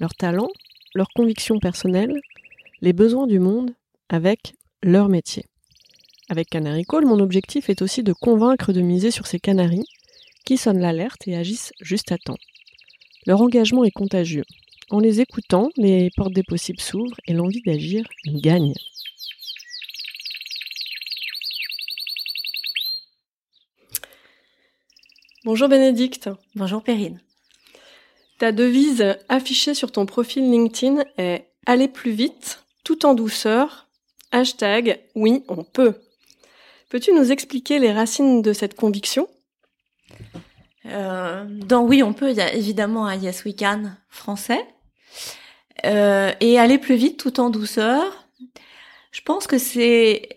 leurs talents, leurs convictions personnelles, les besoins du monde avec leur métier. Avec Canary Call, mon objectif est aussi de convaincre de miser sur ces canaris qui sonnent l'alerte et agissent juste à temps. Leur engagement est contagieux. En les écoutant, les portes des possibles s'ouvrent et l'envie d'agir gagne. Bonjour Bénédicte. Bonjour Perrine. Ta devise affichée sur ton profil LinkedIn est Aller plus vite, tout en douceur. Hashtag Oui, on peut. Peux-tu nous expliquer les racines de cette conviction? Euh, Dans Oui, on peut, il y a évidemment un Yes We Can français. Euh, et aller plus vite tout en douceur. Je pense que c'est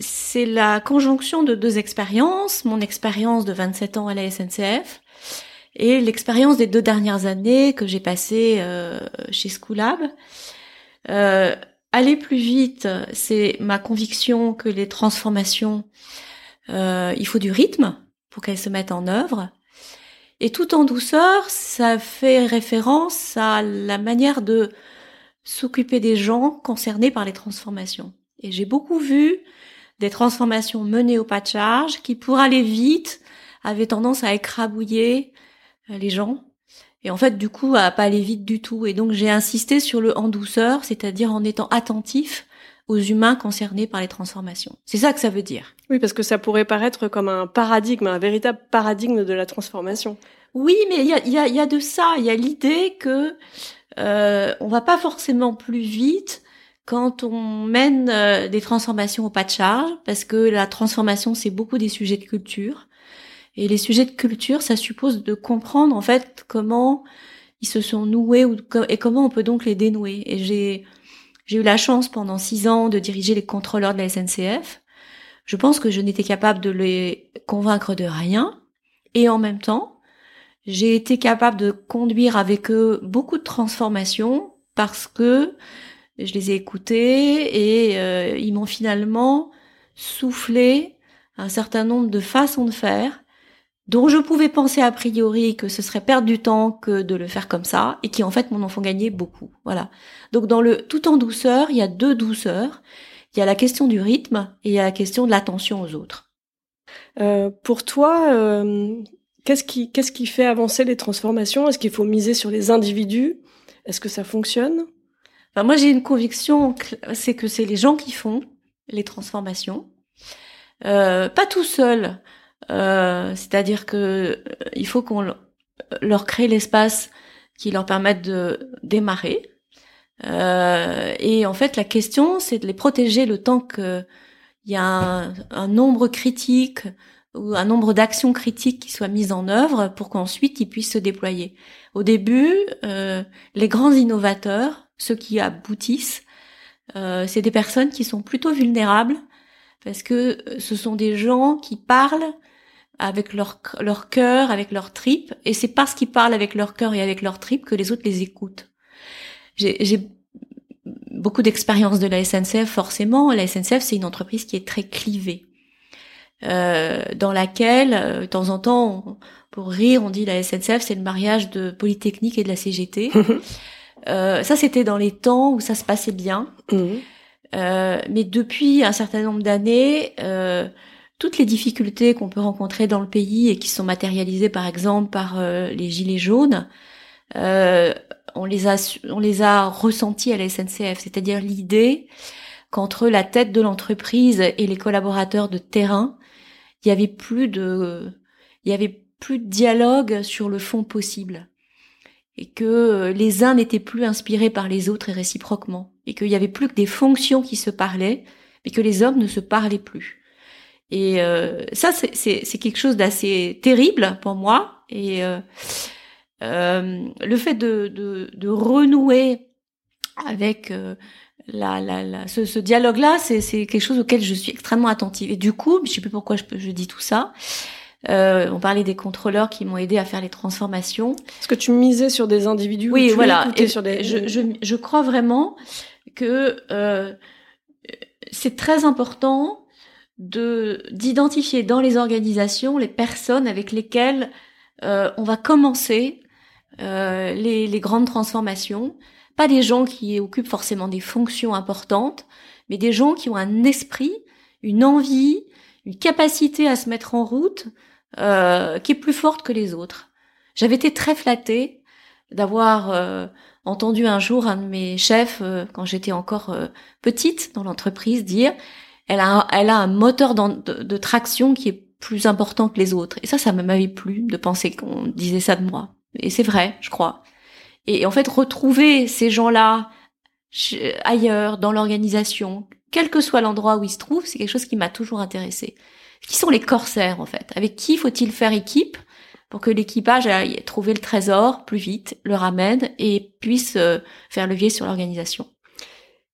c'est la conjonction de deux expériences, mon expérience de 27 ans à la SNCF et l'expérience des deux dernières années que j'ai passées euh, chez Schoolab. Euh, aller plus vite, c'est ma conviction que les transformations, euh, il faut du rythme pour qu'elles se mettent en œuvre. Et tout en douceur, ça fait référence à la manière de s'occuper des gens concernés par les transformations. Et j'ai beaucoup vu des transformations menées au pas de charge qui, pour aller vite, avaient tendance à écrabouiller les gens. Et en fait, du coup, à pas aller vite du tout. Et donc, j'ai insisté sur le en douceur, c'est-à-dire en étant attentif aux humains concernés par les transformations. C'est ça que ça veut dire. Oui, parce que ça pourrait paraître comme un paradigme, un véritable paradigme de la transformation. Oui, mais il y a, y, a, y a, de ça. Il y a l'idée que euh, on va pas forcément plus vite quand on mène euh, des transformations au pas de charge, parce que la transformation, c'est beaucoup des sujets de culture. Et les sujets de culture, ça suppose de comprendre en fait comment ils se sont noués ou, et comment on peut donc les dénouer. Et j'ai j'ai eu la chance pendant six ans de diriger les contrôleurs de la SNCF. Je pense que je n'étais capable de les convaincre de rien. Et en même temps, j'ai été capable de conduire avec eux beaucoup de transformations parce que je les ai écoutés et euh, ils m'ont finalement soufflé un certain nombre de façons de faire dont je pouvais penser a priori que ce serait perdre du temps que de le faire comme ça, et qui en fait m'en font gagner beaucoup. Voilà. Donc dans le tout en douceur, il y a deux douceurs. Il y a la question du rythme et il y a la question de l'attention aux autres. Euh, pour toi, euh, qu'est-ce qui qu'est-ce qui fait avancer les transformations? Est-ce qu'il faut miser sur les individus? Est-ce que ça fonctionne? Enfin, Moi, j'ai une conviction, c'est que c'est les gens qui font les transformations, euh, pas tout seuls. Euh, c'est-à-dire que euh, il faut qu'on leur crée l'espace qui leur permette de démarrer. Euh, et en fait, la question, c'est de les protéger le temps qu'il y a un, nombre critique ou un nombre d'actions critiques qui soient mises en œuvre pour qu'ensuite ils puissent se déployer. Au début, les grands innovateurs, ceux qui aboutissent, c'est des personnes qui sont plutôt vulnérables parce que ce sont des gens qui parlent avec leur, leur cœur, avec leur tripes, et c'est parce qu'ils parlent avec leur cœur et avec leur tripes que les autres les écoutent. J'ai beaucoup d'expérience de la SNCF, forcément. La SNCF, c'est une entreprise qui est très clivée, euh, dans laquelle, euh, de temps en temps, pour rire, on dit la SNCF, c'est le mariage de Polytechnique et de la CGT. euh, ça, c'était dans les temps où ça se passait bien. Mmh. Euh, mais depuis un certain nombre d'années, euh, toutes les difficultés qu'on peut rencontrer dans le pays et qui sont matérialisées par exemple par euh, les gilets jaunes, euh, on les a on ressenties à la SNCF, c'est-à-dire l'idée qu'entre la tête de l'entreprise et les collaborateurs de terrain, il y avait plus de avait plus de dialogue sur le fond possible et que les uns n'étaient plus inspirés par les autres et réciproquement et qu'il y avait plus que des fonctions qui se parlaient mais que les hommes ne se parlaient plus. Et euh, ça, c'est quelque chose d'assez terrible pour moi. Et, euh, euh, le fait de, de, de renouer avec euh, la, la, la, ce, ce dialogue-là, c'est, quelque chose auquel je suis extrêmement attentive. Et du coup, je sais plus pourquoi je, je dis tout ça. Euh, on parlait des contrôleurs qui m'ont aidé à faire les transformations. Est-ce que tu misais sur des individus Oui, voilà. Et sur des... je, je, je, crois vraiment que euh, c'est très important de d'identifier dans les organisations les personnes avec lesquelles euh, on va commencer euh, les, les, grandes transformations. Pas des gens qui occupent forcément des fonctions importantes, mais des gens qui ont un esprit, une envie, une capacité à se mettre en route euh, qui est plus forte que les autres. J'avais été très flattée d'avoir euh, entendu un jour un de mes chefs, euh, quand j'étais encore euh, petite dans l'entreprise, dire elle a, elle a un moteur de, traction qui est plus important que les autres. Et ça, ça m'avait plu de penser qu'on disait ça de moi. Et c'est vrai, je crois. Et en fait, retrouver ces gens-là ailleurs, dans l'organisation, quel que soit l'endroit où ils se trouvent, c'est quelque chose qui m'a toujours intéressé. Qui sont les corsaires, en fait? Avec qui faut-il faire équipe pour que l'équipage aille trouver le trésor plus vite, le ramène et puisse euh, faire levier sur l'organisation?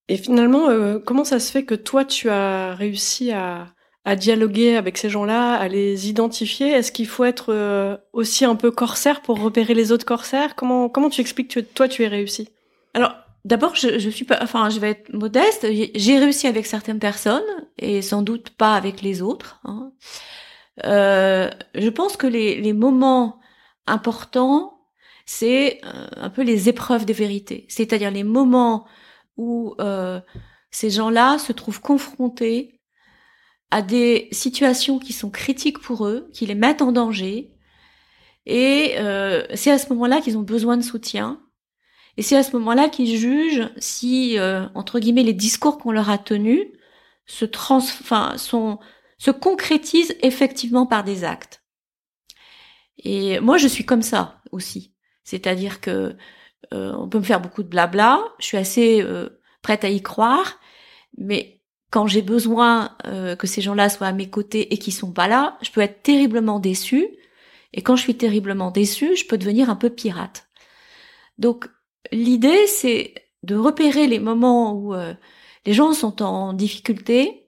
Et finalement, euh, comment ça se fait que toi, tu as réussi à, à dialoguer avec ces gens-là, à les identifier? Est-ce qu'il faut être euh, aussi un peu corsaire pour repérer les autres corsaires? Comment comment tu expliques que toi, tu es réussi? Alors, d'abord, je, je suis pas, enfin, je vais être modeste. J'ai réussi avec certaines personnes et sans doute pas avec les autres. Hein. Euh, je pense que les, les moments importants, c'est euh, un peu les épreuves de vérité, c'est-à-dire les moments où euh, ces gens-là se trouvent confrontés à des situations qui sont critiques pour eux, qui les mettent en danger, et euh, c'est à ce moment-là qu'ils ont besoin de soutien. Et c'est à ce moment-là qu'ils jugent si, euh, entre guillemets, les discours qu'on leur a tenus se trans, sont se concrétise effectivement par des actes. Et moi, je suis comme ça aussi. C'est-à-dire que euh, on peut me faire beaucoup de blabla, je suis assez euh, prête à y croire, mais quand j'ai besoin euh, que ces gens-là soient à mes côtés et qu'ils sont pas là, je peux être terriblement déçue. Et quand je suis terriblement déçue, je peux devenir un peu pirate. Donc l'idée, c'est de repérer les moments où les gens sont en difficulté,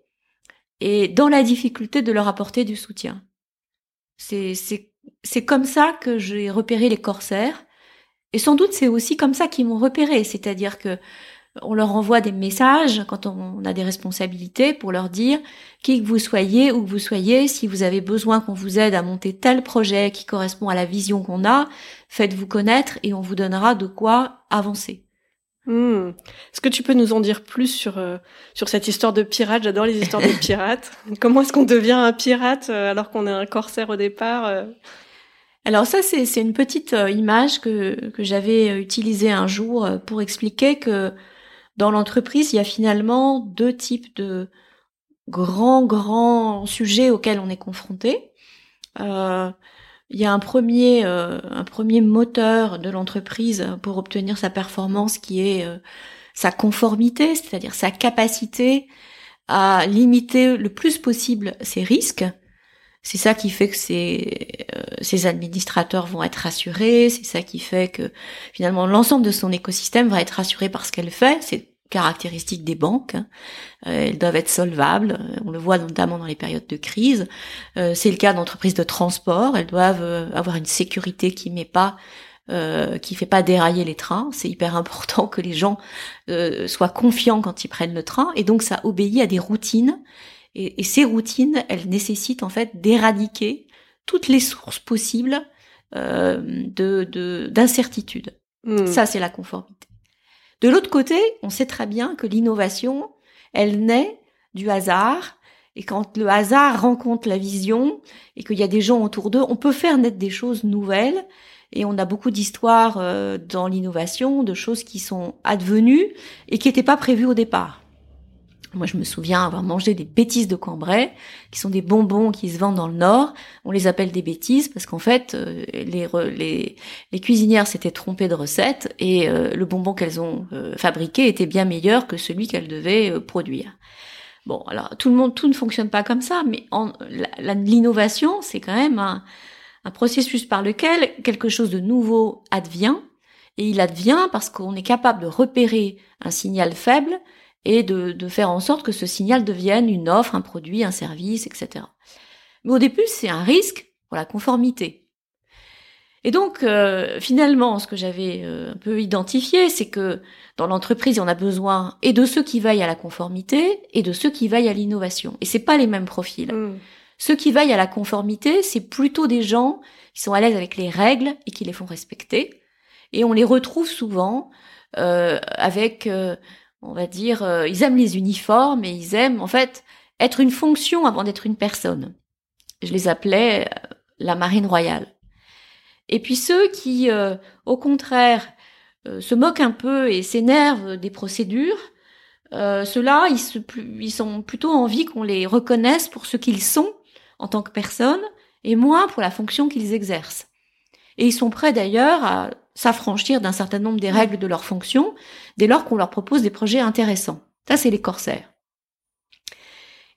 et dans la difficulté de leur apporter du soutien. C'est comme ça que j'ai repéré les corsaires. Et sans doute c'est aussi comme ça qu'ils m'ont repéré, c'est-à-dire que on leur envoie des messages quand on a des responsabilités pour leur dire qui que vous soyez, où que vous soyez, si vous avez besoin qu'on vous aide à monter tel projet qui correspond à la vision qu'on a, faites-vous connaître et on vous donnera de quoi avancer. Hmm. Est-ce que tu peux nous en dire plus sur euh, sur cette histoire de pirate? J'adore les histoires de pirates. Comment est-ce qu'on devient un pirate euh, alors qu'on est un corsaire au départ euh? Alors ça, c'est une petite image que que j'avais utilisée un jour pour expliquer que dans l'entreprise, il y a finalement deux types de grands grands sujets auxquels on est confronté. Euh, il y a un premier, euh, un premier moteur de l'entreprise pour obtenir sa performance qui est euh, sa conformité, c'est-à-dire sa capacité à limiter le plus possible ses risques. C'est ça qui fait que ces, euh, administrateurs vont être rassurés, c'est ça qui fait que finalement l'ensemble de son écosystème va être rassuré par ce qu'elle fait. C'est caractéristiques des banques. Hein. Euh, elles doivent être solvables. Euh, on le voit notamment dans les périodes de crise. Euh, c'est le cas d'entreprises de transport. Elles doivent avoir une sécurité qui met pas, qui fait pas dérailler les trains. C'est hyper important que les gens soient confiants quand ils prennent le train. Et donc ça obéit à des routines. Et, ces routines, elles nécessitent en fait d'éradiquer toutes les sources possibles de d'incertitude. Hmm. Ça, c'est la conformité. De l'autre côté, on sait très bien que l'innovation, elle naît du hasard. Et quand le hasard rencontre la vision et qu'il y a des gens autour d'eux, on peut faire naître des choses nouvelles. Et on a beaucoup d'histoires euh, dans l'innovation, de choses qui sont advenues et qui n'étaient pas prévues au départ. Moi, je me souviens avoir mangé des bêtises de Cambrai, qui sont des bonbons qui se vendent dans le Nord. On les appelle des bêtises parce qu'en fait, euh, les, cuisinières s'étaient trompées de recette et euh, le bonbon qu'elles ont euh, fabriqué était bien meilleur que celui qu'elles devaient produire. Bon, alors tout le monde, tout ne fonctionne pas comme ça, mais l'innovation, c'est quand même un processus par lequel quelque chose de nouveau advient, et il advient parce qu'on est capable de repérer un signal faible et de, de, faire en sorte que ce signal devienne une offre, un produit, un service, etc. Mais au début, c'est un risque pour la conformité. Et donc, euh, finalement, ce que j'avais euh, un peu identifié, c'est que dans l'entreprise, on a besoin et de ceux qui veillent à la conformité et de ceux qui veillent à l'innovation. Et c'est pas les mêmes profils. Mm. Ceux qui veillent à la conformité, c'est plutôt des gens qui sont à l'aise avec les règles et qui les font respecter. Et on les retrouve souvent euh, avec, on va dire, euh, ils aiment les uniformes et ils aiment en fait être une fonction avant d'être une personne. Je les appelais la marine royale. Et puis ceux qui, au contraire, se moquent un peu et s'énervent des procédures, ceux-là, ils, se, ils sont plutôt envie qu'on les reconnaisse pour ce qu'ils sont en tant que personne et moins pour la fonction qu'ils exercent. Et ils sont prêts d'ailleurs à s'affranchir d'un certain nombre des règles de leur fonction dès lors qu'on leur propose des projets intéressants. Ça, c'est les corsaires.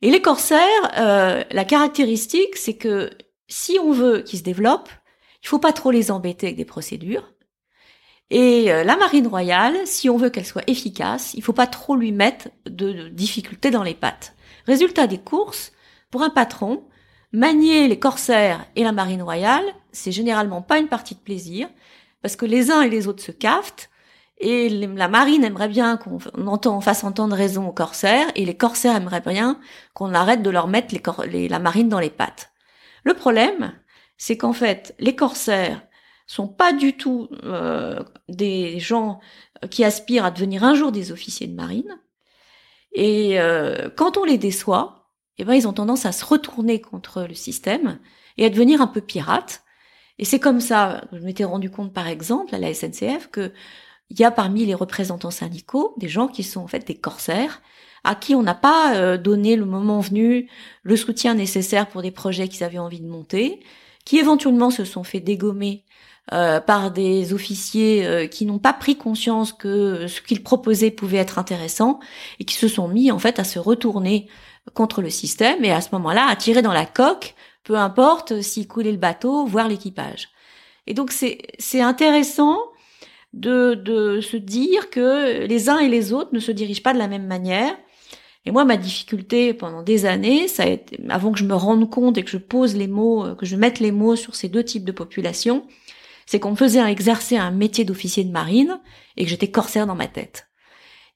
Et les corsaires, euh, la caractéristique, c'est que si on veut qu'ils se développent, il faut pas trop les embêter avec des procédures. Et euh, la marine royale, si on veut qu'elle soit efficace, il faut pas trop lui mettre de difficultés dans les pattes. Résultat des courses, pour un patron, Manier les corsaires et la marine royale, c'est généralement pas une partie de plaisir, parce que les uns et les autres se caftent, et la marine aimerait bien qu'on entend, fasse entendre raison aux corsaires, et les corsaires aimeraient bien qu'on arrête de leur mettre la marine dans les pattes. Le problème, c'est qu'en fait, les corsaires sont pas du tout euh, des gens qui aspirent à devenir un jour des officiers de marine. Et euh, quand on les déçoit, eh ben, ils ont tendance à se retourner contre le système et à devenir un peu pirates. Et c'est comme ça, je m'étais rendu compte par exemple à la SNCF que il y a parmi les représentants syndicaux des gens qui sont en fait des corsaires à qui on n'a pas euh, donné le moment venu le soutien nécessaire pour des projets qu'ils avaient envie de monter, qui éventuellement se sont fait dégommer euh, par des officiers euh, qui n'ont pas pris conscience que ce qu'ils proposaient pouvait être intéressant et qui se sont mis en fait à se retourner contre le système et à ce moment-là à tirer dans la coque, peu importe s'il coulait le bateau, voire l'équipage. Et donc c'est intéressant de, de se dire que les uns et les autres ne se dirigent pas de la même manière. Et moi, ma difficulté pendant des années, ça a été, avant que je me rende compte et que je pose les mots, que je mette les mots sur ces deux types de populations, c'est qu'on me faisait exercer un métier d'officier de marine et que j'étais corsaire dans ma tête.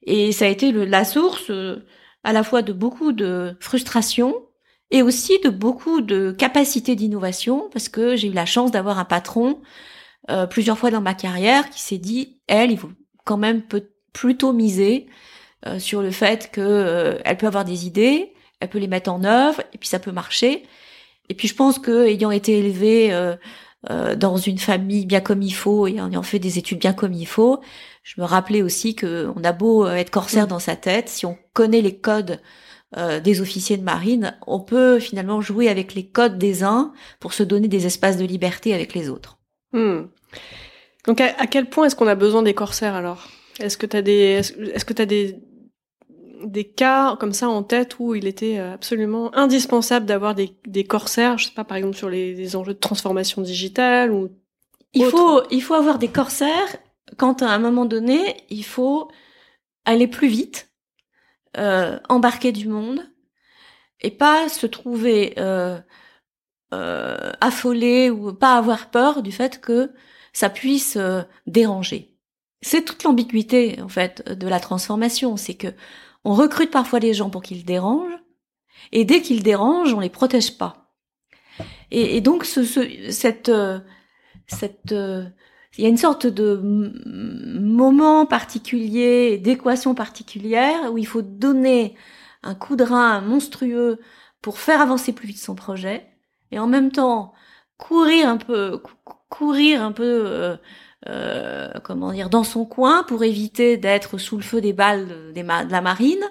Et ça a été la source euh, à la fois de beaucoup de frustration et aussi de beaucoup de capacité d'innovation parce que j'ai eu la chance d'avoir un patron euh, plusieurs fois dans ma carrière qui s'est dit elle il faut quand même peut plutôt miser euh, sur le fait que euh, elle peut avoir des idées elle peut les mettre en œuvre et puis ça peut marcher et puis je pense que ayant été élevée dans une famille bien comme il faut et en ayant fait des études bien comme il faut je me rappelais aussi que on a beau euh, être corsaire mm. dans sa tête, si on connaît les codes euh, des officiers de marine, on peut finalement jouer avec les codes des uns pour se donner des espaces de liberté avec les autres. Hmm. Donc à, quel point est-ce qu'on a besoin des corsaires alors? Est-ce que tu as des est-ce que tu as des des cas comme ça en tête où il était euh, absolument indispensable d'avoir des, des corsaires, je sais pas par exemple sur les, les enjeux de transformation digitale ou il faut il faut avoir des corsaires quand à un moment donné, il faut aller plus vite, euh, embarquer du monde, et pas se trouver euh, euh, affolé ou pas avoir peur du fait que ça puisse euh, déranger. C'est toute l'ambiguïté en fait de la transformation, c'est que on recrute parfois les gens pour qu'ils dérangent, et dès qu'ils dérangent, on les protège pas. Et, donc ce, ce, cette euh, cette il y a une sorte de moment particulier, d'équation particulière où il faut donner un coup de rein monstrueux pour faire avancer plus vite son projet et en même temps courir un peu, courir un peu, euh, euh, comment dire, dans son coin pour éviter d'être sous le feu des balles de, la marine.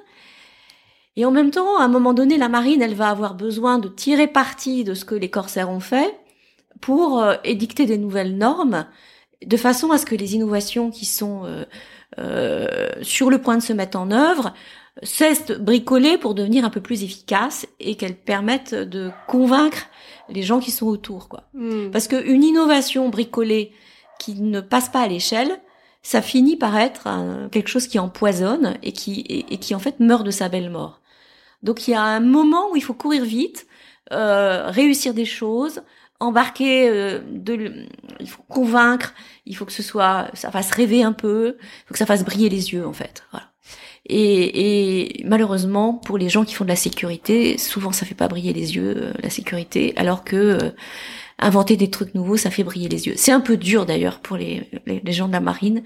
Et en même temps, à un moment donné, la marine, elle va avoir besoin de tirer parti de ce que les corsaires ont fait pour euh, édicter des nouvelles normes de façon à ce que les innovations qui sont euh, euh, sur le point de se mettre en œuvre cessent de bricoler pour devenir un peu plus efficaces et qu'elles permettent de convaincre les gens qui sont autour, quoi. Hmm. Parce qu'une innovation bricolée qui ne passe pas à l'échelle, ça finit par être un- quelque chose qui empoisonne et qui, et, et qui en fait meurt de sa belle mort. Donc il y a un moment où il faut courir vite, euh, réussir des choses, embarquer, euh, de, il faut convaincre, il faut que ce soit, ça fasse rêver un peu, il faut que ça fasse briller les yeux en fait. Voilà. Et, et malheureusement, pour les gens qui font de la sécurité, souvent ça fait pas briller les yeux euh, la sécurité, alors que euh, inventer des trucs nouveaux, ça fait briller les yeux. C'est un peu dur d'ailleurs pour les, les, gens de la marine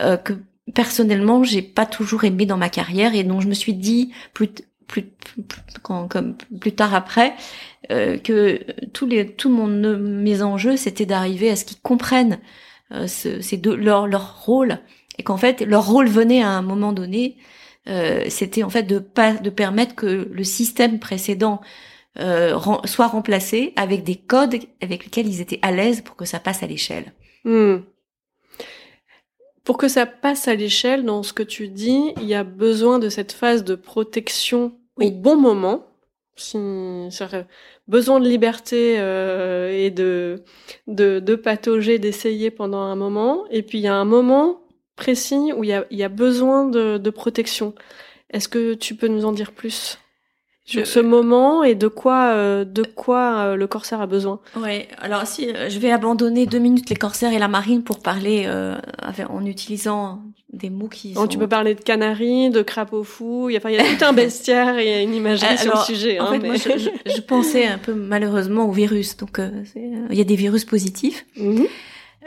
euh, que personnellement j'ai pas toujours aimé dans ma carrière et dont je me suis dit plus plus, plus, quand, comme plus tard après euh, que tous les tout mon mes enjeux c'était d'arriver à ce qu'ils comprennent euh, ce, ces deux leur leur rôle et qu'en fait leur rôle venait à un moment donné euh, c'était en fait de pas de permettre que le système précédent euh, soit remplacé avec des codes avec lesquels ils étaient à l'aise pour que ça passe à l'échelle. Hmm. Pour que ça passe à l'échelle, dans ce que tu dis, il y a besoin de cette phase de protection Oui. bon moment. Si, besoin de liberté euh, et de, de, de patauger, d'essayer pendant un moment. Et puis il y a un moment précis où il y a, il y a besoin de, de protection. Est-ce que tu peux nous en dire plus? Sur ce moment et de quoi, euh, de quoi euh, le corsaire a besoin Ouais, alors si euh, je vais abandonner deux minutes les corsaires et la marine pour parler euh, avec- en utilisant des mots qui Oh, sont... Tu peux parler de canaries, de crapauds fous, il y a, enfin, il y a tout un bestiaire et une imagerie sur le sujet. En hein, fait, mais- moi, je, je- je pensais un peu malheureusement au virus. Donc, euh, euh, il y a des virus positifs. Mhm.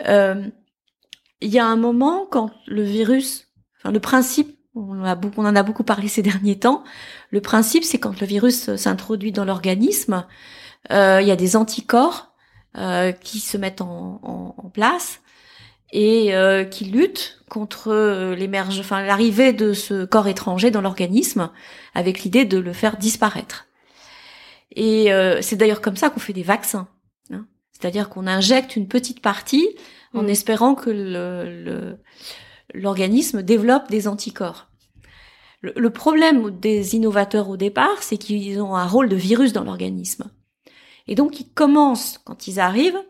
Euh, Il y a un moment quand le virus, enfin le principe, on, en a beaucoup, on en a beaucoup parlé ces derniers temps. Le principe, c'est quand le virus s'introduit dans l'organisme, euh, il y a des anticorps euh, qui se mettent en, en- en place et euh, qui luttent contre l'émerge, enfin l'arrivée de ce corps étranger dans l'organisme, avec l'idée de le faire disparaître. Et euh, c'est d'ailleurs comme ça qu'on fait des vaccins. hein. C'est-à-dire qu'on injecte une petite partie en Mm. espérant que le- le- l'organisme développe des anticorps. Le, problème des innovateurs au départ, c'est qu'ils ont un rôle de virus dans l'organisme. Et donc ils commencent, quand ils arrivent,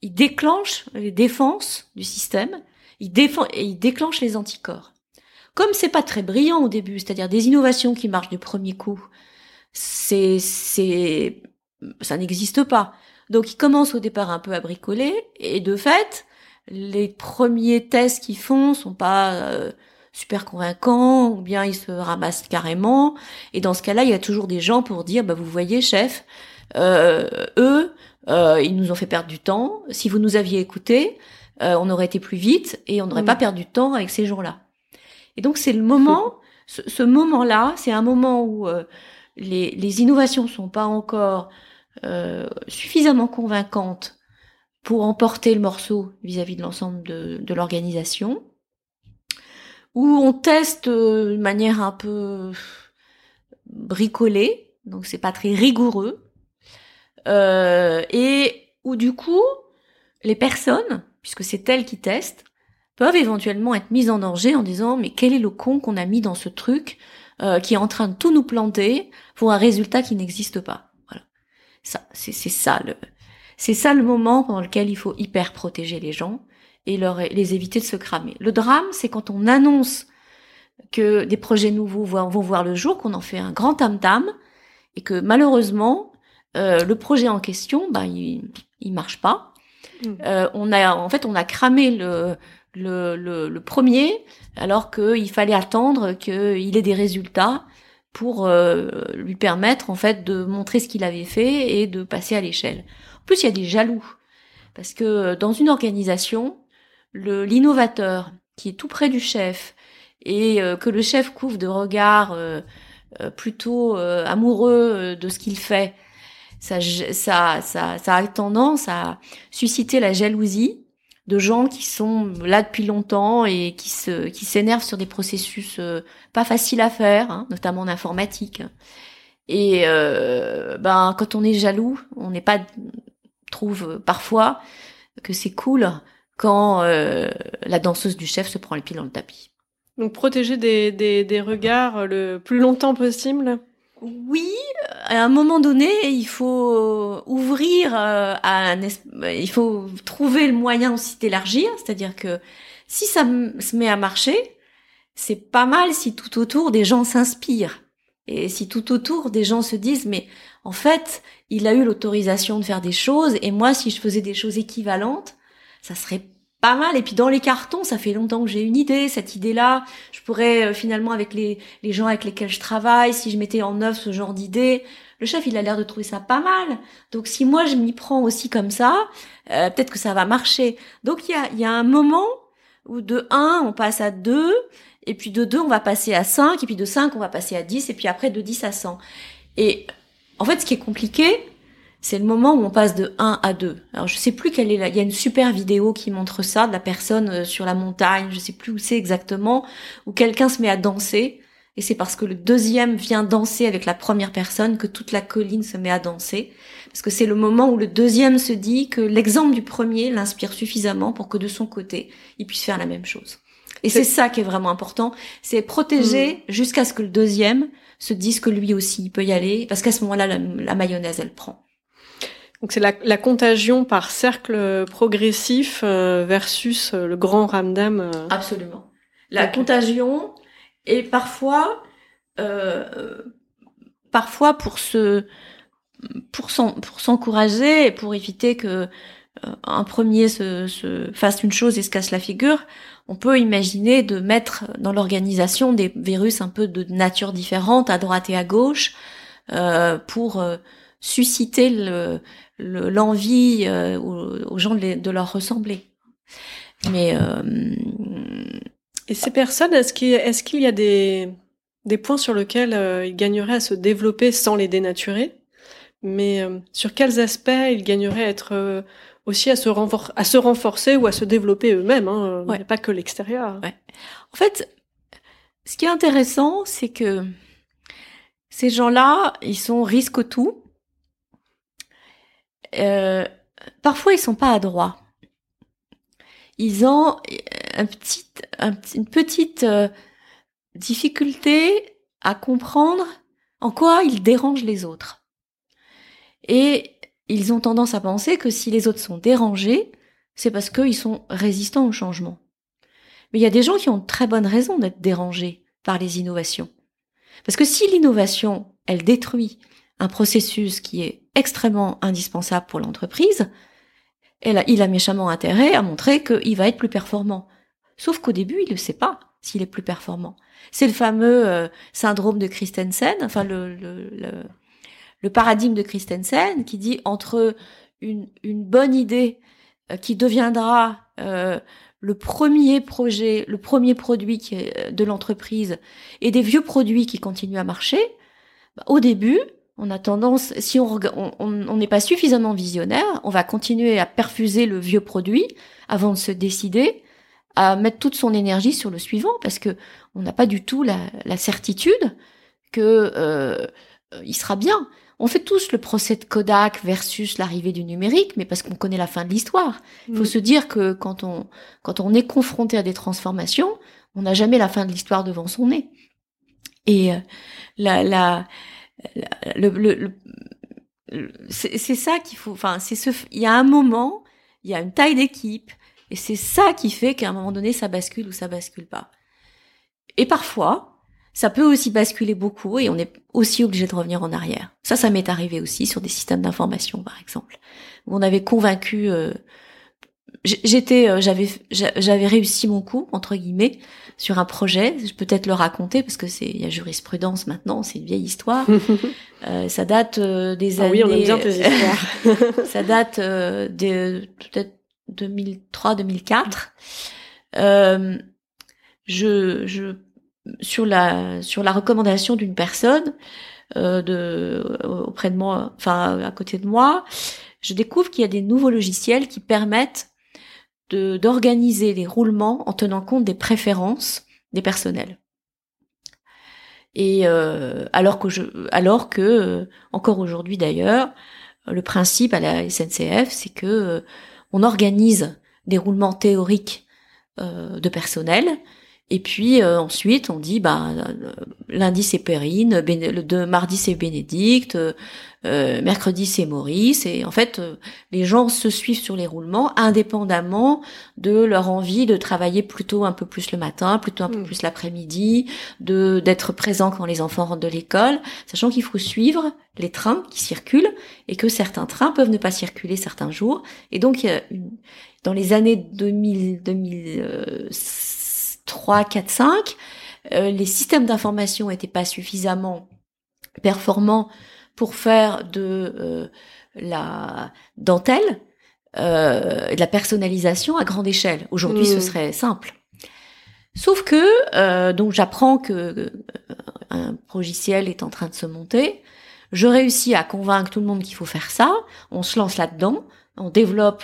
ils déclenchent les défenses du système, ils, déclenchent les anticorps. Comme c'est pas très brillant au début, c'est-à-dire des innovations qui marchent du premier coup, c'est, c'est, ça n'existe pas. Donc ils commencent au départ un peu à bricoler, et de fait, les premiers tests qu'ils font sont pas euh, super convaincants, ou bien ils se ramassent carrément. Et dans ce cas-là, il y a toujours des gens pour dire, bah vous voyez, chef, euh, eux, euh, ils nous ont fait perdre du temps. Si vous nous aviez écoutés, euh, on aurait été plus vite et on n'aurait Mm. pas perdu de temps avec ces gens-là. Et donc c'est le moment, ce, ce moment-là, c'est un moment où euh, les, les innovations sont pas encore euh, suffisamment convaincantes pour emporter le morceau vis-à-vis de l'ensemble de, de l'organisation, où on teste euh, de manière un peu bricolée, donc c'est pas très rigoureux, euh, et où du coup les personnes, puisque c'est elles qui testent, peuvent éventuellement être mises en danger en disant mais quel est le con qu'on a mis dans ce truc euh, qui est en train de tout nous planter pour un résultat qui n'existe pas. Voilà, ça c'est ça le c'est ça le moment pendant lequel il faut hyper protéger les gens et leur les éviter de se cramer. Le drame c'est quand on annonce que des projets nouveaux vont vont voir le jour, qu'on en fait un grand tam tam et que malheureusement euh, le projet en question bah il il marche pas. Mm. Euh, on a en fait on a cramé le le, le, le premier, alors qu'il fallait attendre qu'il ait des résultats pour euh, lui permettre en fait de montrer ce qu'il avait fait et de passer à l'échelle. En plus, il y a des jaloux parce que dans une organisation, l'innovateur qui est tout près du chef et euh, que le chef couvre de regards euh, euh, plutôt amoureux de ce qu'il fait, ça, ça, ça, a tendance à susciter la jalousie de gens qui sont là depuis longtemps et qui se qui s'énervent sur des processus pas faciles à faire, hein, notamment en informatique. Et ben quand on est jaloux, on n'est pas trouve parfois que c'est cool quand euh, la danseuse du chef se prend les pieds dans le tapis. Donc protéger des, des, des regards le plus longtemps possible. Oui, à un moment donné, il faut ouvrir euh, à un il faut trouver le moyen aussi d'élargir, c'est-à-dire que si ça se met à marcher, c'est pas mal si tout autour des gens s'inspirent. Et si tout autour des gens se disent mais en fait, il a eu l'autorisation de faire des choses et moi si je faisais des choses équivalentes, ça serait pas mal. Et puis dans les cartons, ça fait longtemps que j'ai une idée, cette idée-là. Je pourrais euh, finalement avec les, les gens avec lesquels je travaille, si je mettais en œuvre ce genre d'idée, le chef il a l'air de trouver ça pas mal. Donc si moi je m'y prends aussi comme ça, euh, peut-être que ça va marcher. Donc il y a, y a un moment où de 1 on passe à 2, et puis de 2 on va passer à 5, et puis de 5 on va passer à 10, et puis après de 10 à 100. Et en fait ce qui est compliqué, c'est le moment où on passe de 1 à 2. Alors je sais plus quelle est là. Il y a une super vidéo qui montre ça de la personne euh, sur la montagne, je sais plus où c'est exactement, où quelqu'un se met à danser. Et c'est parce que le deuxième vient danser avec la première personne que toute la colline se met à danser. Parce que c'est le moment où le deuxième se dit que l'exemple du premier l'inspire suffisamment pour que de son côté, il puisse faire la même chose. Et c'est ça qui est vraiment important. C'est protéger hmm. jusqu'à ce que le deuxième se dise que lui aussi il peut y aller. Parce qu'à ce moment-là, la mayonnaise, elle prend. Donc c'est la, la, contagion par cercle progressif euh, versus euh, le grand ramdam. Euh. Absolument. La contagion et parfois, euh, parfois pour se, pour s'encourager et pour éviter que un premier se, se, fasse une chose et se casse la figure, on peut imaginer de mettre dans l'organisation des virus un peu de nature différente à droite et à gauche euh, pour susciter le, l'envie euh, aux, gens de, leur ressembler. Mais euh, et ces personnes, est-ce qu'il y a des des points sur lesquels euh, ils gagneraient à se développer sans les dénaturer, mais sur quels aspects ils gagneraient à être aussi à se, à se renforcer ou à se développer eux-mêmes, hein, pas que l'extérieur. Ouais. En fait, ce qui est intéressant, c'est que ces gens-là, ils sont risque tout, euh, parfois ils sont pas adroits. Ils ont un petit, une petite euh, difficulté à comprendre en quoi ils dérangent les autres. Et ils ont tendance à penser que si les autres sont dérangés, c'est parce qu'ils sont résistants au changement. Mais il y a des gens qui ont de très bonnes raisons d'être dérangés par les innovations. Parce que si l'innovation, elle détruit un processus qui est extrêmement indispensable pour l'entreprise, il a méchamment intérêt à montrer qu'il va être plus performant. Sauf qu'au début, il ne sait pas s'il est plus performant. C'est le fameux euh, syndrome de Christensen, enfin le, paradigme de Christensen qui dit entre une, bonne idée euh, qui deviendra euh, le premier projet, le premier produit de l'entreprise et des vieux produits qui continuent à marcher, bah, au début, on a tendance, si on n'est pas suffisamment visionnaire, on va continuer à perfuser le vieux produit avant de se décider à mettre toute son énergie sur le suivant, parce que on n'a pas du tout la, certitude que euh, il sera bien. On fait tous le procès de Kodak versus l'arrivée du numérique, mais parce qu'on connaît la fin de l'histoire. Il faut mm. se dire que quand on quand on est confronté à des transformations, on n'a jamais la fin de l'histoire devant son nez. Et euh, la, la le, le, c'est ça qu'il faut. Enfin, c'est ce. Il y a un moment, il y a une taille d'équipe, et c'est ça qui fait qu'à un moment donné, ça bascule ou ça bascule pas. Et parfois, ça peut aussi basculer beaucoup, et on est aussi obligé de revenir en arrière. Ça, ça m'est arrivé aussi sur des systèmes d'information, par exemple, où on avait convaincu. Euh, j'étais, euh, j'avais, j'avais réussi mon coup entre guillemets sur un projet. Je peux peut-être le raconter parce que c'est, il y a jurisprudence maintenant, c'est une vieille histoire. euh, ça date euh, des ah années. Oui, on aime bien tes histoires. ça date euh, de peut-être 2003-2004. Euh, je, je, sur la, sur la recommandation d'une personne de auprès de moi, enfin à côté de moi, je découvre qu'il y a des nouveaux logiciels qui permettent d'organiser les roulements en tenant compte des préférences des personnels. Et euh, alors que euh, encore aujourd'hui d'ailleurs, le principe à la SNCF, c'est que euh, on organise des roulements théoriques de personnel Et puis ensuite, on dit, bah, lundi c'est Perrine, le de mardi c'est Bénédicte, euh, mercredi c'est Maurice et en fait euh, les gens se suivent sur les roulements indépendamment de leur envie de travailler plutôt un peu plus le matin, plutôt un peu mm. plus l'après-midi, de d'être présent quand les enfants rentrent de l'école, sachant qu'il faut suivre les trains qui circulent et que certains trains peuvent ne pas circuler certains jours et donc dans les années 2000 2003 4 5 les systèmes d'information n'étaient pas suffisamment performants pour faire de euh, la dentelle, euh, de la personnalisation à grande échelle. Aujourd'hui, ce mmh. serait simple. Sauf que euh, donc j'apprends que un logiciel est en train de se monter. Je réussis à convaincre tout le monde qu'il faut faire ça. On se lance là-dedans. On développe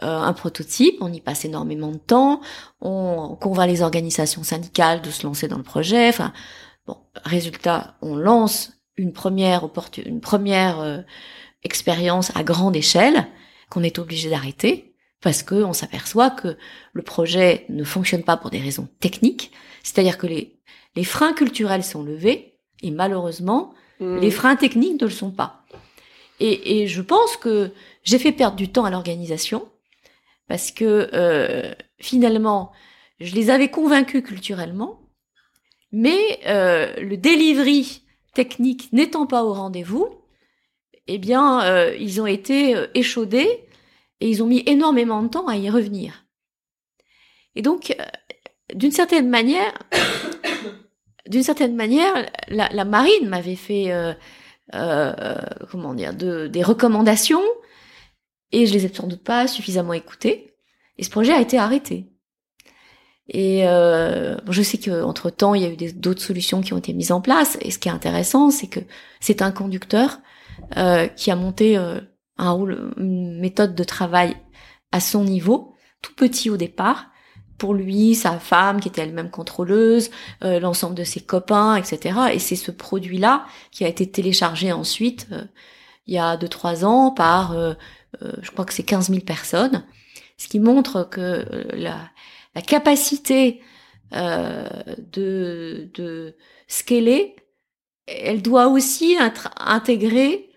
un prototype. On y passe énormément de temps. On convainc les organisations syndicales de se lancer dans le projet. Enfin, bon, résultat, on lance une première une première euh, expérience à grande échelle qu'on est obligé d'arrêter parce que on s'aperçoit que le projet ne fonctionne pas pour des raisons techniques, c'est-à-dire que les les freins culturels sont levés et malheureusement mmh. les freins techniques ne le sont pas. Et, et je pense que j'ai fait perdre du temps à l'organisation parce que euh, finalement je les avais convaincus culturellement, mais euh, le delivery technique n'étant pas au rendez-vous, eh bien, euh, ils ont été échaudés et ils ont mis énormément de temps à y revenir. Et donc, d'une certaine manière, d'une certaine manière, la, marine m'avait fait, comment dire, de, des recommandations et je les ai sans doute pas suffisamment écoutées. Et ce projet a été arrêté. Et euh, je sais qu'entre temps, il y a eu d'autres solutions qui ont été mises en place. Et ce qui est intéressant, c'est que c'est un conducteur euh, qui a monté euh, un une méthode de travail à son niveau, tout petit au départ. Pour lui, sa femme qui était elle-même contrôleuse, euh, l'ensemble de ses copains, etc. Et c'est ce produit-là qui a été téléchargé ensuite, euh, il y a deux trois ans, par, je crois que c'est 15 000 personnes. Ce qui montre que la la capacité euh, de, de scaler, elle doit aussi intégrer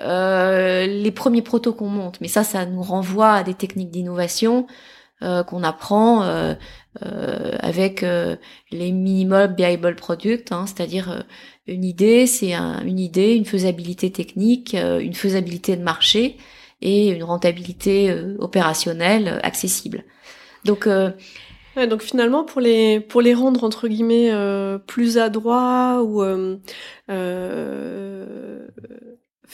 euh, les premiers protos qu'on monte. Mais ça, ça nous renvoie à des techniques d'innovation euh, qu'on apprend euh, euh, avec euh, les minimum viable products, hein, c'est-à-dire une idée, c'est un, une idée, une faisabilité technique, une faisabilité de marché et une rentabilité opérationnelle accessible. Donc, euh, donc finalement, pour les pour les rendre entre guillemets euh, plus adroits ou euh, euh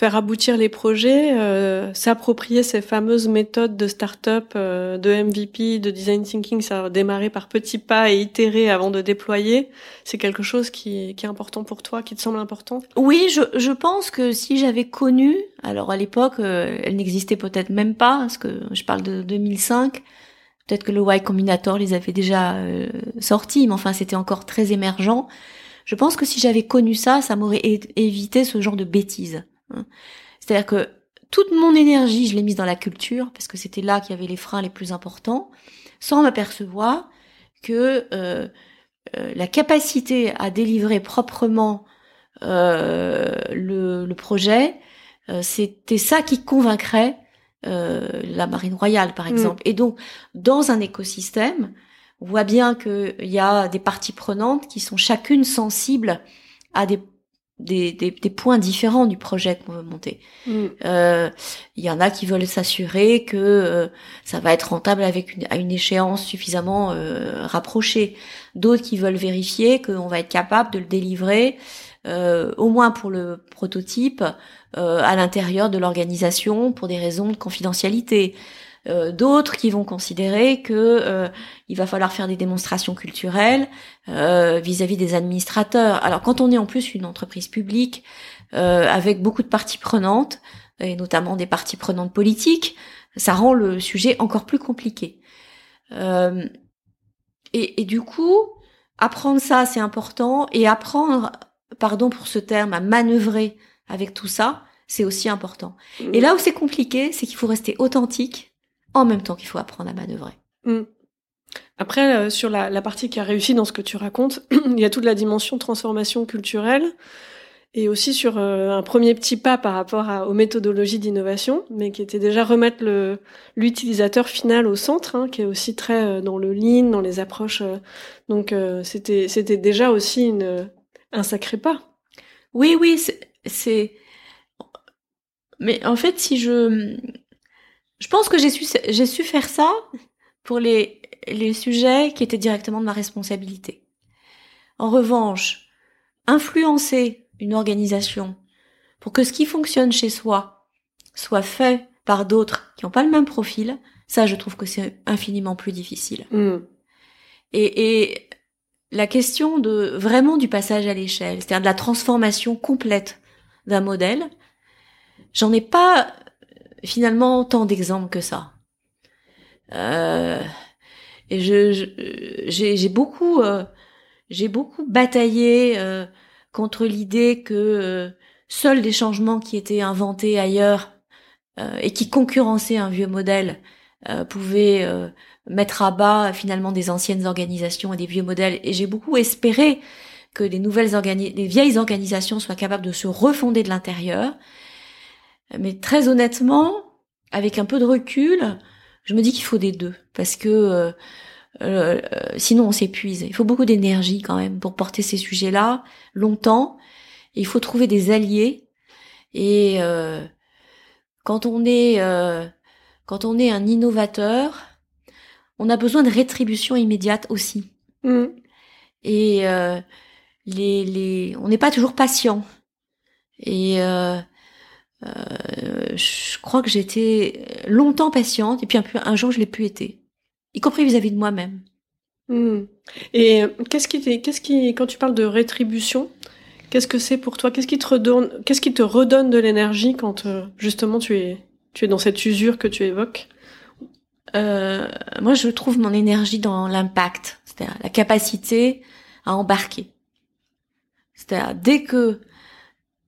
faire aboutir les projets, euh, s'approprier ces fameuses méthodes de start-up, de MVP, de design thinking, ça a démarré par petits pas et itérer avant de déployer, c'est quelque chose qui, qui est important pour toi, qui te semble important? Oui, je, je pense que si j'avais connu, alors à l'époque, elle n'existait peut-être même pas, parce que je parle de 2005, Peut-être que le Y Combinator les avait déjà euh, sortis, mais enfin c'était encore très émergent. Je pense que si j'avais connu ça, ça m'aurait évité ce genre de bêtises. Hein. C'est-à-dire que toute mon énergie, je l'ai mise dans la culture, parce que c'était là qu'il y avait les freins les plus importants, sans m'apercevoir que euh, euh, la capacité à délivrer proprement le, le, projet, c'était ça qui convaincrait euh, la marine royale, par mm. exemple. Et donc, dans un écosystème, on voit bien qu'il y a des parties prenantes qui sont chacune sensibles à des des, des, points différents du projet qu'on veut monter. Mm. Euh, il y en a qui veulent s'assurer que euh, ça va être rentable avec une, à une échéance suffisamment rapprochée. D'autres qui veulent vérifier qu'on va être capable de le délivrer, au moins pour le prototype, euh, à l'intérieur de l'organisation pour des raisons de confidentialité. Euh, d'autres qui vont considérer que euh, il va falloir faire des démonstrations culturelles vis-à-vis des administrateurs. Alors quand on est en plus une entreprise publique avec beaucoup de parties prenantes et notamment des parties prenantes politiques, ça rend le sujet encore plus compliqué. Et, et, du coup, apprendre ça, c'est important, et apprendre, pardon pour ce terme, à manœuvrer avec tout ça, c'est aussi important. Mm. Et là où c'est compliqué, c'est qu'il faut rester authentique en même temps qu'il faut apprendre à manœuvrer. Mm. Après, sur la, la, partie qui a réussi dans ce que tu racontes, il y a toute la dimension transformation culturelle et aussi sur euh, un premier petit pas par rapport à, aux méthodologies d'innovation, mais qui était déjà remettre le l'utilisateur final au centre, hein, qui est aussi très euh, dans le lean, dans les approches. Euh, donc c'était c'était déjà aussi une un sacré pas. Oui, oui, c'est. Mais en fait, si je je pense que j'ai su j'ai su faire ça pour les les sujets qui étaient directement de ma responsabilité. En revanche, influencer une organisation, pour que ce qui fonctionne chez soi soit fait par d'autres qui n'ont pas le même profil, ça, je trouve que c'est infiniment plus difficile. Mm. Et, et, la question de vraiment du passage à l'échelle, c'est-à-dire de la transformation complète d'un modèle, j'en ai pas finalement tant d'exemples que ça. Euh, et j'ai, beaucoup, euh, beaucoup bataillé euh, contre l'idée que euh, seuls des changements qui étaient inventés ailleurs et qui concurrençaient un vieux modèle pouvaient mettre à bas finalement des anciennes organisations et des vieux modèles. Et j'ai beaucoup espéré que les nouvelles organi les vieilles organisations soient capables de se refonder de l'intérieur. Mais très honnêtement, avec un peu de recul, je me dis qu'il faut des deux parce que euh, sinon on s'épuise. Il faut beaucoup d'énergie quand même pour porter ces sujets-là longtemps. il faut trouver des alliés. Et euh, quand on est euh, quand on est un innovateur, on a besoin de rétribution immédiate aussi. Mmh. Et euh, les, les, on n'est pas toujours patient. Et euh, je crois que j'étais longtemps patiente, et puis un, peu, un jour je l'ai plus été y compris vis-à-vis de moi-même. Hmm. Et qu'est-ce qui, qu'est-ce qui, quand tu parles de rétribution, qu'est-ce que c'est pour toi? Qu'est-ce qui te redonne, qu'est-ce qui te redonne de l'énergie quand euh, justement tu es, tu es dans cette usure que tu évoques? Euh, Moi, je trouve mon énergie dans l'impact, c'est-à-dire la capacité à embarquer. C'est-à-dire dès que,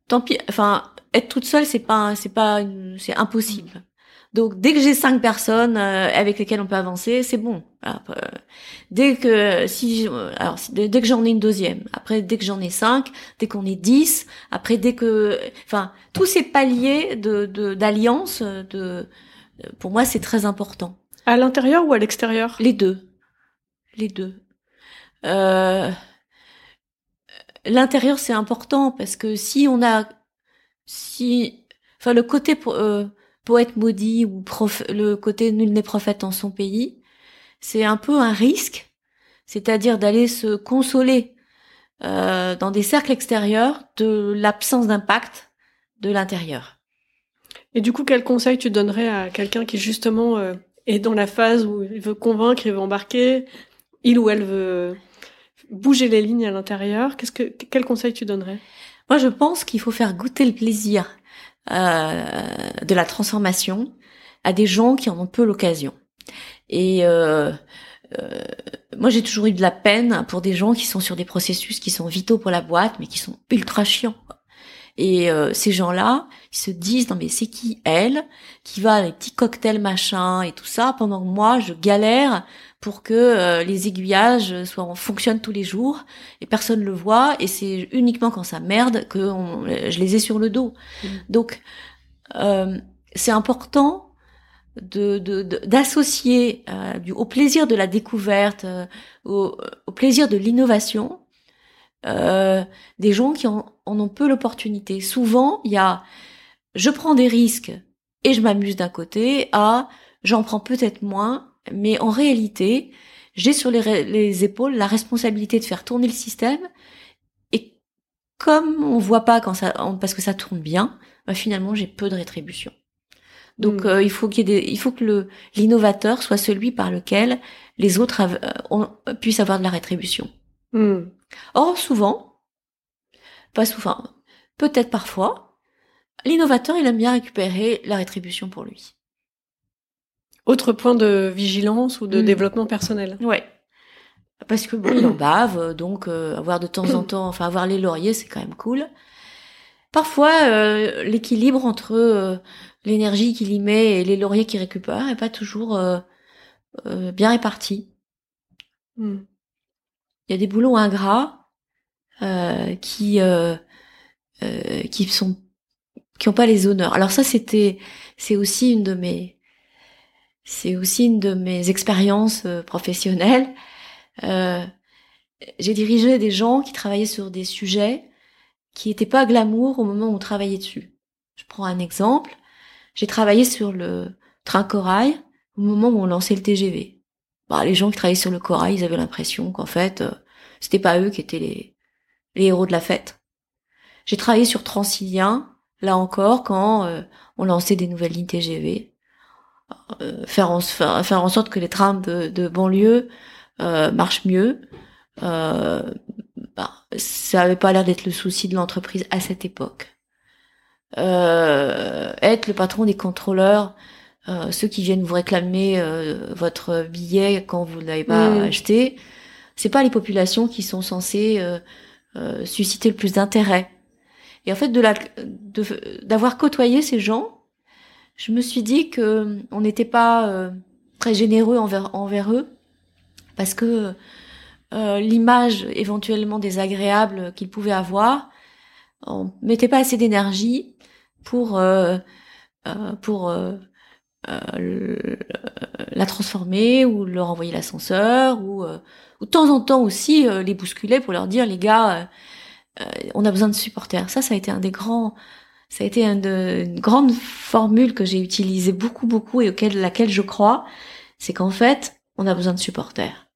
tant pis, enfin, être toute seule, c'est pas, c'est pas, c'est impossible. Donc dès que j'ai cinq personnes euh, avec lesquelles on peut avancer, c'est bon. Euh, dès que si alors dès que j'en ai une deuxième, après dès que j'en ai cinq, dès qu'on est dix, après dès que enfin tous ces paliers de d'alliance de, pour moi c'est très important. À l'intérieur ou à l'extérieur? Les deux. Les deux. Euh, l'intérieur c'est important parce que si on a si enfin le côté euh, poète maudit ou le côté nul n'est prophète en son pays, c'est un peu un risque, c'est-à-dire d'aller se consoler euh, dans des cercles extérieurs de l'absence d'impact de l'intérieur. Et du coup, quel conseil tu donnerais à quelqu'un qui justement euh, est dans la phase où il veut convaincre, il veut embarquer, il ou elle veut bouger les lignes à l'intérieur? Qu'est-ce que quel conseil tu donnerais? Moi, je pense qu'il faut faire goûter le plaisir euh, de la transformation à des gens qui en ont peu l'occasion. Et euh, euh, moi, j'ai toujours eu de la peine pour des gens qui sont sur des processus qui sont vitaux pour la boîte, mais qui sont ultra chiants. Et ces gens-là, ils se disent non mais c'est qui elle qui va à les petits cocktails machin et tout ça pendant que moi je galère pour que euh, les aiguillages soient fonctionnent tous les jours et personne le voit et c'est uniquement quand ça merde que je les ai sur le dos. Mmh. Donc euh, c'est important de d'associer du au plaisir de la découverte, au, au plaisir de l'innovation euh, des gens qui en, ont peu l'opportunité. Souvent, il y a je prends des risques et je m'amuse d'un côté à j'en prends peut-être moins, mais en réalité, j'ai sur les, les, épaules la responsabilité de faire tourner le système et comme on voit pas quand ça parce que ça tourne bien, bah finalement j'ai peu de rétribution. Donc hmm. euh, il faut qu'il y ait des, il faut que le l'innovateur soit celui par lequel les autres euh, puissent avoir de la rétribution. Hmm. Or, souvent, pas souvent, peut-être parfois, l'innovateur, il aime bien récupérer la rétribution pour lui. Autre point de vigilance ou de hmm. développement personnel. Ouais. Parce que bon, il en bave, donc euh, avoir de temps en temps, enfin avoir les lauriers, c'est quand même cool. Parfois, euh, l'équilibre entre euh, l'énergie qu'il y met et les lauriers qu'il récupère est pas toujours bien réparti. Hmm. Il y a des boulots ingrats euh, qui euh, euh, qui sont qui ont pas les honneurs. Alors ça c'était c'est aussi une de mes c'est aussi une de mes expériences euh, professionnelles. Euh, j'ai dirigé des gens qui travaillaient sur des sujets qui n'étaient pas glamour au moment où on travaillait dessus. Je prends un exemple. J'ai travaillé sur le train corail au moment où on lançait le TGV. Bah, les gens qui travaillaient sur le corail, ils avaient l'impression qu'en fait, euh, c'était pas eux qui étaient les, héros de la fête. J'ai travaillé sur Transilien, là encore, quand euh, on lançait des nouvelles lignes TGV. Euh, faire, en, faire, en sorte que les trains de, de banlieue marchent mieux. bah, ça avait pas l'air d'être le souci de l'entreprise à cette époque. être le patron des contrôleurs euh, ceux qui viennent vous réclamer euh, votre billet quand vous ne l'avez pas mm. acheté, c'est pas les populations qui sont censées euh, susciter le plus d'intérêt. Et en fait, de la, d'avoir côtoyé ces gens, je me suis dit que on n'était pas très généreux envers, eux, parce que l'image éventuellement désagréable qu'ils pouvaient avoir, on mettait pas assez d'énergie pour euh, la transformer ou leur envoyer l'ascenseur ou, euh, ou de temps en temps aussi euh, les bousculer pour leur dire les gars on a besoin de supporters. Ça ça a été un des grands ça a été un de, une grande formule que j'ai utilisée beaucoup beaucoup et auquel laquelle je crois c'est qu'en fait on a besoin de supporters.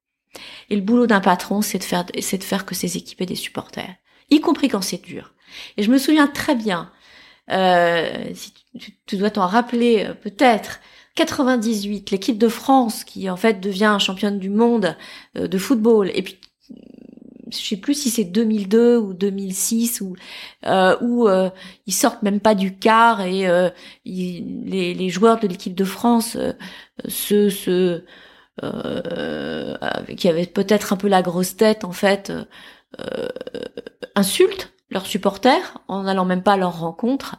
Et le boulot d'un patron c'est de faire c'est de faire que ses équipes aient des supporters y compris quand c'est dur. Et je me souviens très bien euh, si tu, dois t'en rappeler euh, peut-être, 98, l'équipe de France qui en fait devient championne du monde euh, de football, et puis je sais plus si c'est 2002 ou 2006 ou euh, où euh, ils sortent même pas du quart et euh, les, joueurs de l'équipe de France se, se qui avaient peut-être un peu la grosse tête en fait insultent leurs supporters en n'allant même pas à leur rencontre,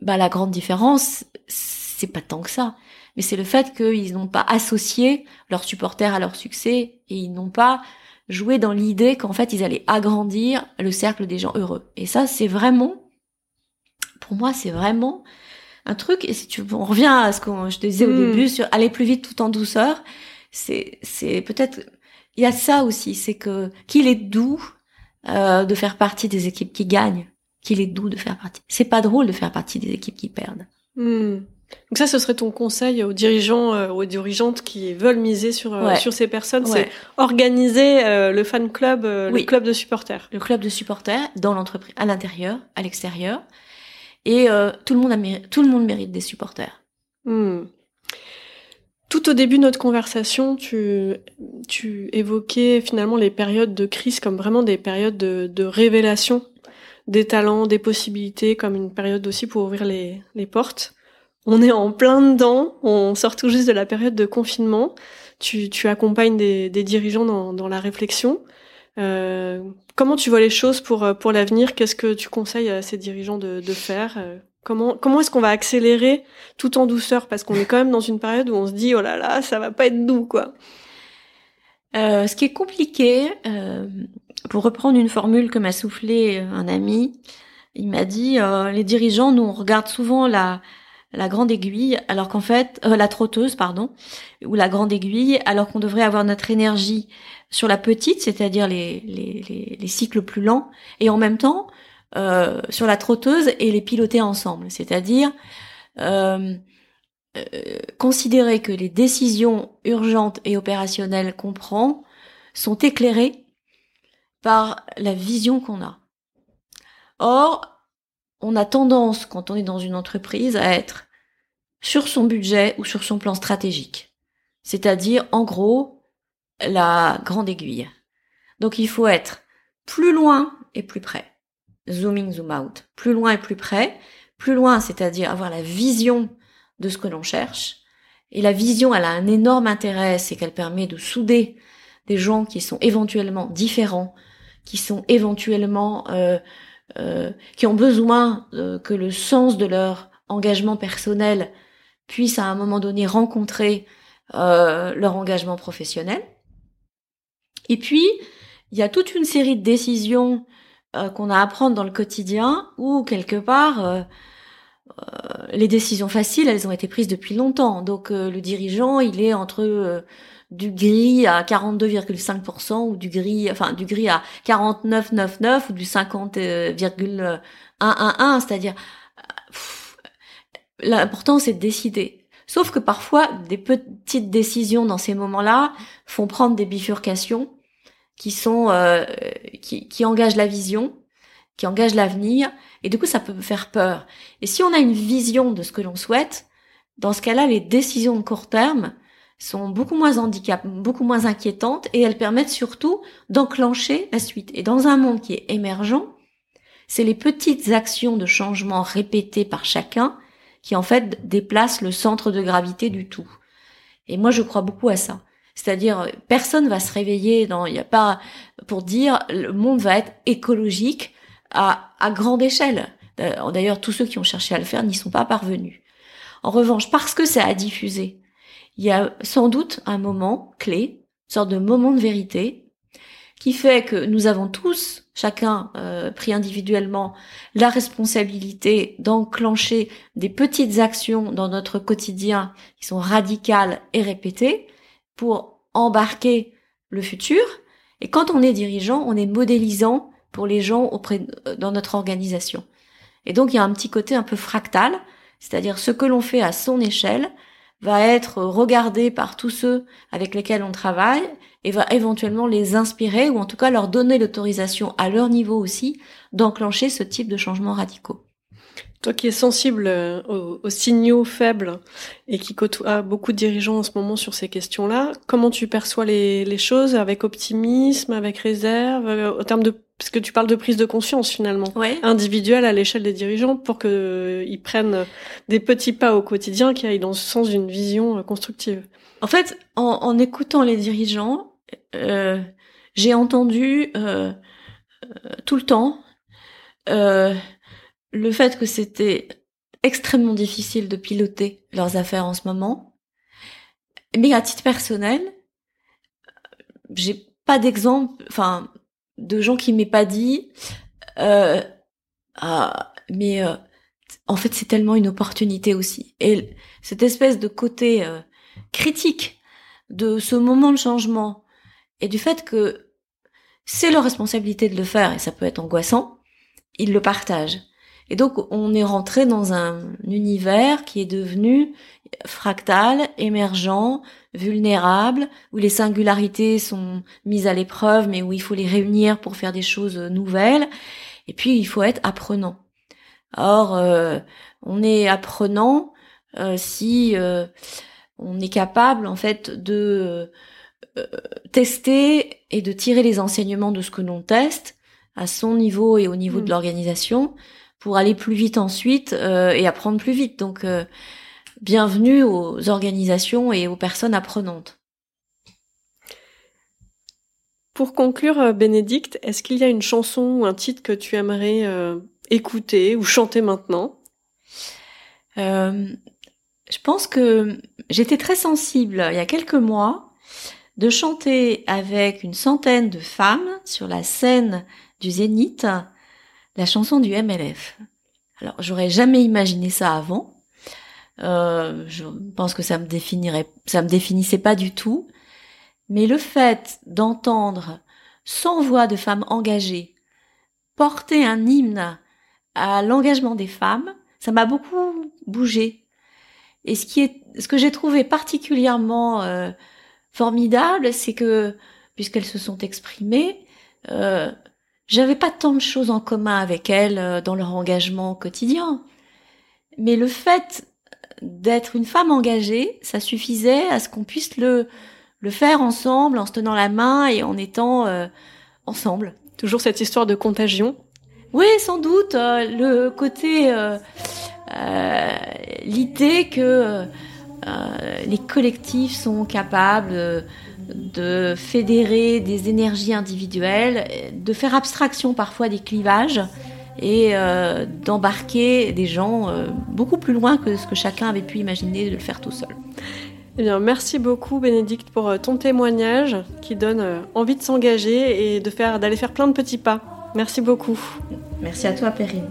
bah la grande différence, c'est pas tant que ça, mais c'est le fait qu'ils n'ont pas associé leurs supporters à leur succès et ils n'ont pas joué dans l'idée qu'en fait ils allaient agrandir le cercle des gens heureux. Et ça, c'est vraiment, pour moi, c'est vraiment un truc. Et si tu, on revient à ce que je te disais au hmm. début sur aller plus vite tout en douceur, c'est, c'est peut-être, il y a ça aussi, c'est que qu'il est doux euh, de faire partie des équipes qui gagnent, qu'il est doux de faire partie. C'est pas drôle de faire partie des équipes qui perdent. Hmm. Donc ça, ce serait ton conseil aux dirigeants, euh, aux dirigeantes qui veulent miser sur euh, sur ces personnes, c'est organiser le fan club, le club de supporters. Le club de supporters dans l'entreprise, à l'intérieur, à l'extérieur, et tout le monde a tout le monde mérite des supporters. Hmm. Tout au début de notre conversation, tu, tu évoquais finalement les périodes de crise comme vraiment des périodes de, de révélation des talents, des possibilités, comme une période aussi pour ouvrir les, les portes. On est en plein dedans, on sort tout juste de la période de confinement. Tu, tu accompagnes des, des dirigeants dans, dans la réflexion. Euh, comment tu vois les choses pour, pour l'avenir? Qu'est-ce que tu conseilles à ces dirigeants de, de faire? Euh, Comment, comment est-ce qu'on va accélérer tout en douceur? Parce qu'on est quand même dans une période où on se dit, oh là là, ça va pas être doux, quoi. Euh, ce qui est compliqué, euh, pour reprendre une formule que m'a soufflé un ami, il m'a dit, euh, les dirigeants, nous, on regarde souvent la, la grande aiguille, alors qu'en fait, euh, la trotteuse, pardon, ou la grande aiguille, alors qu'on devrait avoir notre énergie sur la petite, c'est-à-dire les, les, les, les cycles plus lents, et en même temps, euh, sur la trotteuse et les piloter ensemble. C'est-à-dire euh, euh, considérer que les décisions urgentes et opérationnelles qu'on prend sont éclairées par la vision qu'on a. Or, on a tendance, quand on est dans une entreprise, à être sur son budget ou sur son plan stratégique. C'est-à-dire, en gros, la grande aiguille. Donc il faut être plus loin et plus près zooming, zoom out, plus loin et plus près, plus loin, c'est-à-dire avoir la vision de ce que l'on cherche. Et la vision, elle a un énorme intérêt, c'est qu'elle permet de souder des gens qui sont éventuellement différents, qui sont éventuellement, euh, euh, qui ont besoin euh, que le sens de leur engagement personnel puisse à un moment donné rencontrer leur engagement professionnel. Et puis, il y a toute une série de décisions euh, qu'on a à prendre dans le quotidien où, quelque part, euh, euh, les décisions faciles, elles ont été prises depuis longtemps. Donc, le dirigeant, il est entre du gris à 42,5% ou du gris, enfin du gris à 49,99 ou du 50,111, c'est-à-dire l'important c'est de décider. Sauf que parfois des petites décisions dans ces moments-là font prendre des bifurcations qui sont euh, qui, qui engagent la vision, qui engagent l'avenir, et du coup ça peut faire peur. Et si on a une vision de ce que l'on souhaite, dans ce cas-là, les décisions de court terme sont beaucoup moins handicap, beaucoup moins inquiétantes, et elles permettent surtout d'enclencher la suite. Et dans un monde qui est émergent, c'est les petites actions de changement répétées par chacun qui en fait déplacent le centre de gravité du tout. Et moi je crois beaucoup à ça. C'est-à-dire, personne va se réveiller dans, il n'y a pas, pour dire, le monde va être écologique à, à grande échelle. D'ailleurs, tous ceux qui ont cherché à le faire n'y sont pas parvenus. En revanche, parce que ça a diffusé, il y a sans doute un moment clé, une sorte de moment de vérité, qui fait que nous avons tous, chacun euh, pris individuellement, la responsabilité d'enclencher des petites actions dans notre quotidien qui sont radicales et répétées, pour embarquer le futur. Et quand on est dirigeant, on est modélisant pour les gens auprès euh, dans notre organisation. Et donc il y a un petit côté un peu fractal, c'est-à-dire ce que l'on fait à son échelle va être regardé par tous ceux avec lesquels on travaille et va éventuellement les inspirer ou en tout cas leur donner l'autorisation à leur niveau aussi d'enclencher ce type de changements radicaux. Toi qui es sensible euh, aux, signaux faibles et qui côtoie beaucoup de dirigeants en ce moment sur ces questions-là, comment tu perçois les, choses avec optimisme, avec réserve, euh, au terme de parce que tu parles de prise de conscience finalement individuelle à l'échelle des dirigeants pour que euh, ils prennent des petits pas au quotidien qui aillent dans le sens d'une vision constructive. En fait, en, écoutant les dirigeants, j'ai entendu tout le temps le fait que c'était extrêmement difficile de piloter leurs affaires en ce moment. Mais à titre personnel, j'ai pas d'exemple, enfin, de gens qui m'aient pas dit, euh, ah, mais euh, en fait c'est tellement une opportunité aussi. Et cette espèce de côté euh, critique de ce moment de changement et du fait que c'est leur responsabilité de le faire et ça peut être angoissant, ils le partagent. Et donc on est rentré dans un univers qui est devenu fractal, émergent, vulnérable, où les singularités sont mises à l'épreuve, mais où il faut les réunir pour faire des choses nouvelles. Et puis il faut être apprenant. Or, euh, on est apprenant euh, si euh, on est capable en fait de tester et de tirer les enseignements de ce que l'on teste à son niveau et au niveau de mm. l'organisation pour aller plus vite ensuite et apprendre plus vite. Donc, bienvenue aux organisations et aux personnes apprenantes. Pour conclure, euh, Bénédicte, est-ce qu'il y a une chanson ou un titre que tu aimerais écouter ou chanter maintenant? Je pense que j'étais très sensible il y a quelques mois de chanter avec une centaine de femmes sur la scène du Zénith la chanson du MLF. Alors, j'aurais jamais imaginé ça avant. Euh, je pense que ça me définirait, ça me définissait pas du tout. Mais le fait d'entendre 100 voix de femmes engagées porter un hymne à l'engagement des femmes, ça m'a beaucoup bougé. Et ce qui est, ce que j'ai trouvé particulièrement euh, formidable, c'est que puisqu'elles se sont exprimées, euh, j'avais pas tant de choses en commun avec elles euh, dans leur engagement quotidien. Mais le fait d'être une femme engagée, ça suffisait à ce qu'on puisse le, le faire ensemble, en se tenant la main et en étant euh, ensemble. Toujours cette histoire de contagion? Oui, sans doute. Euh, le côté, l'idée que les collectifs sont capables de fédérer des énergies individuelles, de faire abstraction parfois des clivages et euh, d'embarquer des gens euh, beaucoup plus loin que ce que chacun avait pu imaginer de le faire tout seul. Eh bien, merci beaucoup Bénédicte pour euh, ton témoignage qui donne envie de s'engager et de faire d'aller faire plein de petits pas. Merci beaucoup. Merci à toi Perrine.